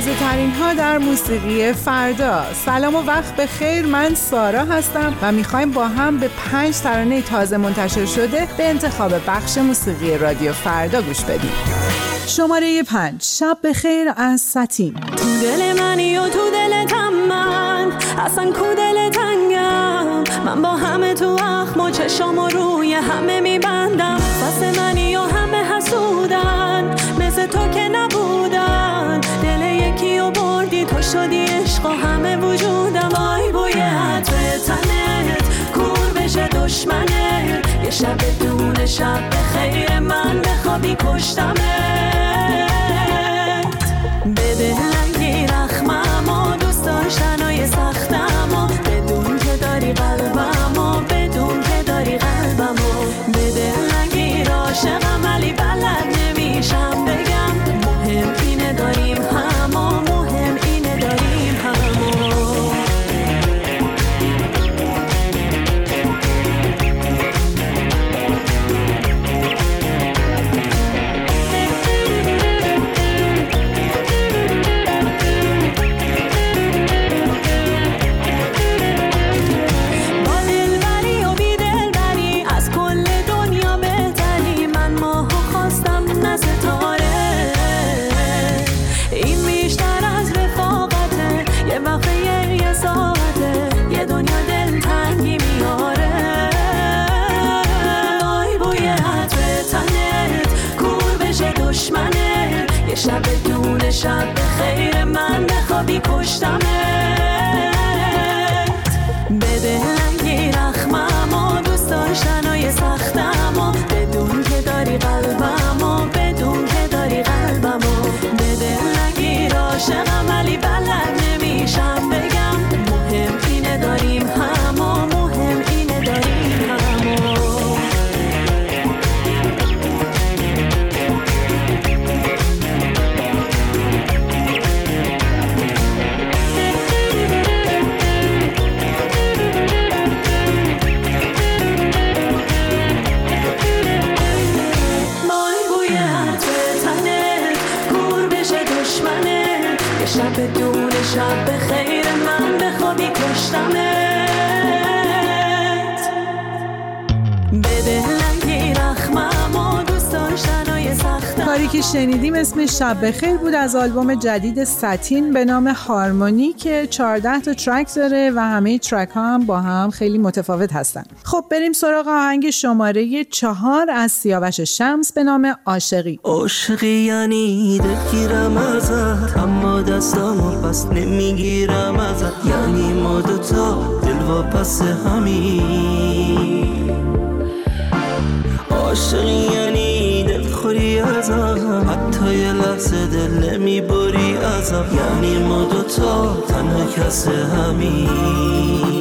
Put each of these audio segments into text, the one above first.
تازه ترین ها در موسیقی فردا. سلام و وقت به خیر. من سارا هستم و می‌خوایم با هم به پنج ترانه تازه منتشر شده به انتخاب بخش موسیقی رادیو فردا گوش بدیم. شماره پنج. شب به خیر از ستین تو دل منی و تو دلتم من. اصلا کو دل تنگم. من با همه تو اخم و چشام و روی همه میبندم. پس منی و همه حسودن. مثل تو که نبودن شدی عشق و همه وجودم وای بوی عطر تنت. کور بشه دشمنه. یه شب دون شب به خیر من بخوابی کشتمت. بده من کاری که شنیدیم اسم شب بخیر بود از آلبوم جدید ستین به نام هارمونی که 14 تا ترک داره و همه ترک ها هم با هم خیلی متفاوت هستن. خب بریم سراغ آهنگ شماره چهار از سیاوش شمس به نام عاشقی. عاشقی یعنی دلگیرم ازت اما دستامو پس نمی‌گیرم ازت. یعنی ما دوتا دل و پس همین عاشقی یعنی دلخوری ازم؟ حتی یه لحظه دل نمی‌بری ازم. یعنی ما دوتا تنها کس همین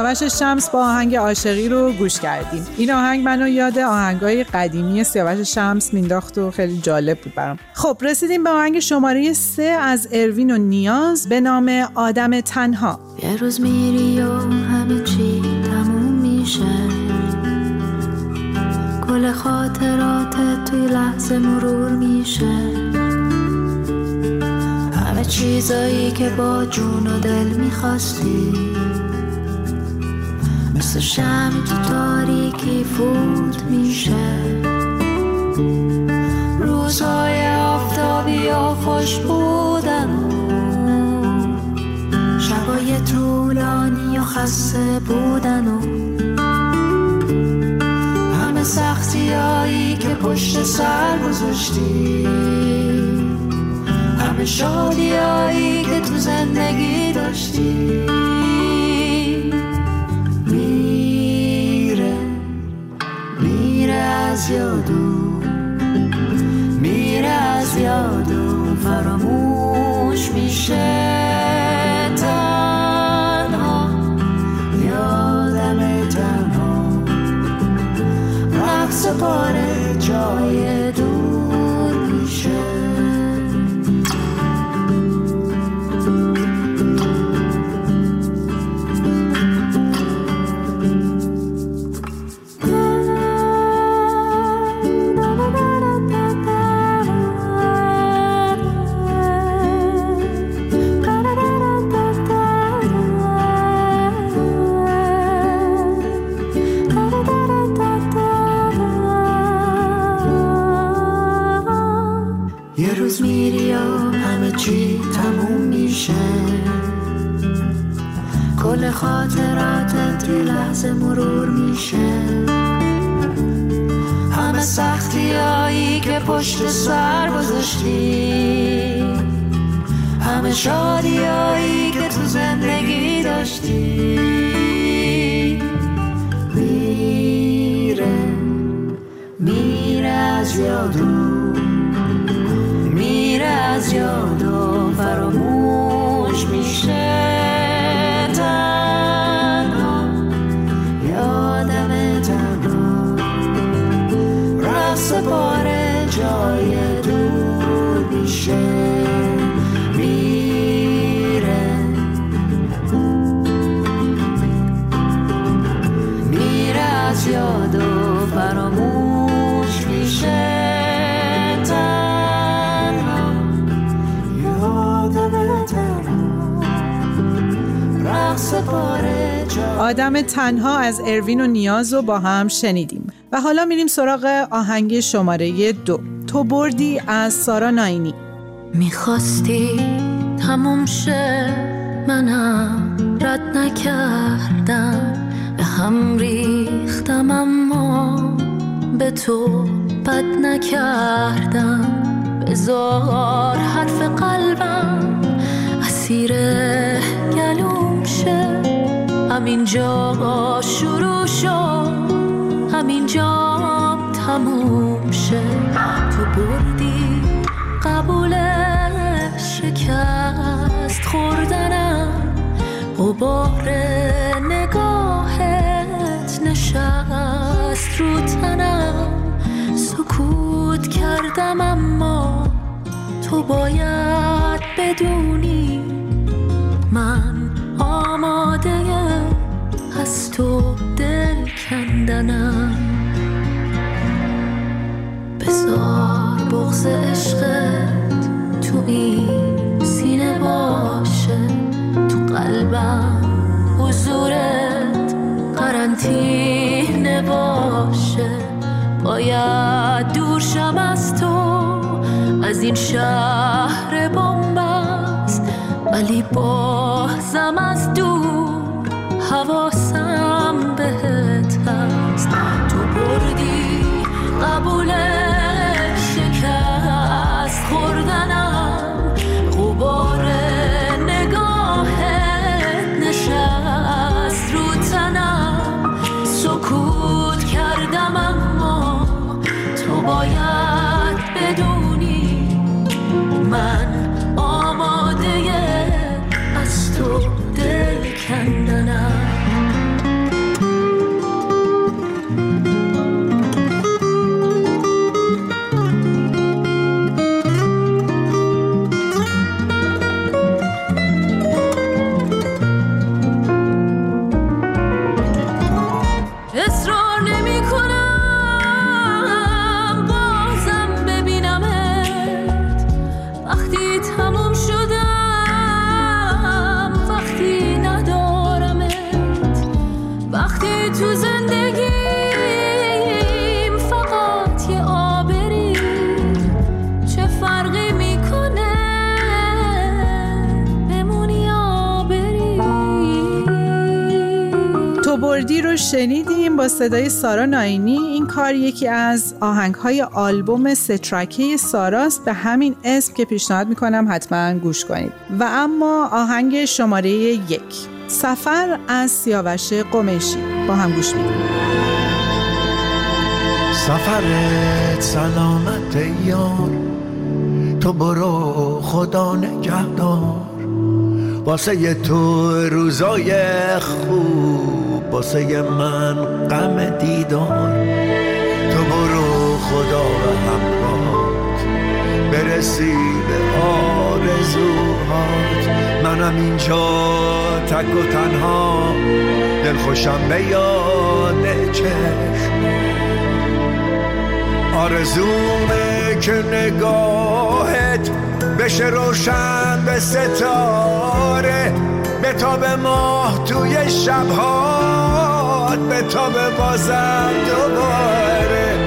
سیاوش شمس با آهنگ عاشقی رو گوش کردیم. این آهنگ منو یاد آهنگای قدیمی سیاوش شمس مینداخت و خیلی جالب بود برام. خب رسیدیم به آهنگ شماره سه از اروین و نیاز به نام آدم تنها. یه روز میری و همه چی تموم میشه. کل خاطرات توی لحظه مرور میشه. همه چیزایی که با جون و دل می‌خواستی. مثل شمی تو تاریکی فوت میشه. روزهای آفتابی و خوش بودن شبای طولانی و خسته بودن و همه سختی هایی که پشت سر گذاشتی. همه شادی هایی که تو زندگی داشتی. خاطراتت توی لحظه مرور میشه. همه سختی هایی که پشت سر گذاشتی. همه شادی هایی که تو زندگی داشتی. میره میره از یادو میره از آدم تنها از اروین و نیاز رو با هم شنیدیم. و حالا میریم سراغ آهنگ شماره دو. تو بردی از سارا ناینی. می‌خواستی تموم شه منم رد نکردم. به هم ریختم اما به تو بد نکردم. بزار حرف قلبم اسیر گلوم شه. همینجا شروع شد همینجا تموم شه. تو بردی قبول شکست خوردنم غبار نگاهت نشست رو تنم. سکوت کردم اما تو باید بدونی تو دل کندنم. بزار بغز عشقت تو این سینه باشه. تو قلبم حضورت قرنطینه باشه. باید دورشم از تو از این شهر بومبست ولی بازم از دور حواسم قبول شکست شنیدیم با صدای سارا ناینی. این کار یکی از آهنگ های آلبوم سترکه ساراست. به همین اسم که پیشنهاد می‌کنم حتما گوش کنید. و اما آهنگ شماره یک. سفر از سیاوش قمیشی. با هم گوش میدیم سفرت سلامت یار. تو برو خدا نگهدار. واسه تو روزای خوب. واسه من غم دیدار. تو برو خدا و همراهت برسی به آرزوهات. منم اینجا تک و تنها. دل خوشم به یاد چشم. آرزومه که نگاهت بشه روشن به ستاره. به تاب ماه توی شبهات به تاب بازم دوباره.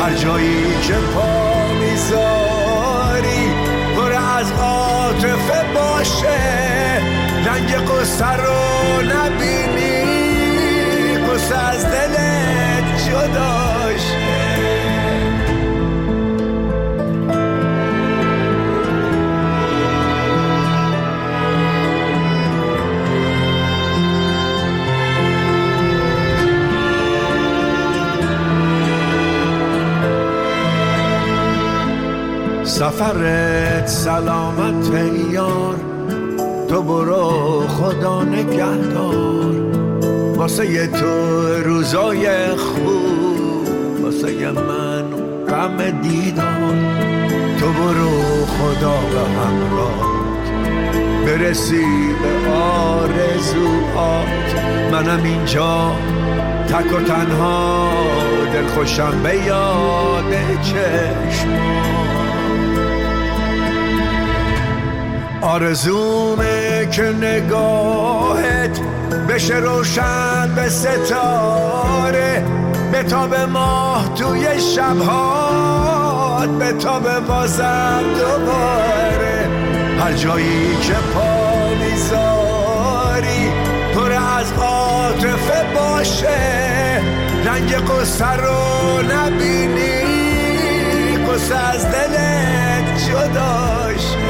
هر جایی که پا می‌ذاری پر از عاطفه باشه. رنگ قصه رو نبینی قصه از دلت جداشه سلامت یار تو برو خدا نگهدار. واسه تو روزای خوب واسه من غم دیدار. تو برو خدا و همراهت برسی به آرزوات منم اینجا تک و تنها دل خوشم به یاد چشم. آرزومه که نگاهت بشه روشن به ستاره به تاب ماه توی شبهات به تاب بازم دوباره. هر جایی که پا می‌ذاری پر از عاطفه باشه. رنگ قصه رو نبینی قصه از دلت جداشه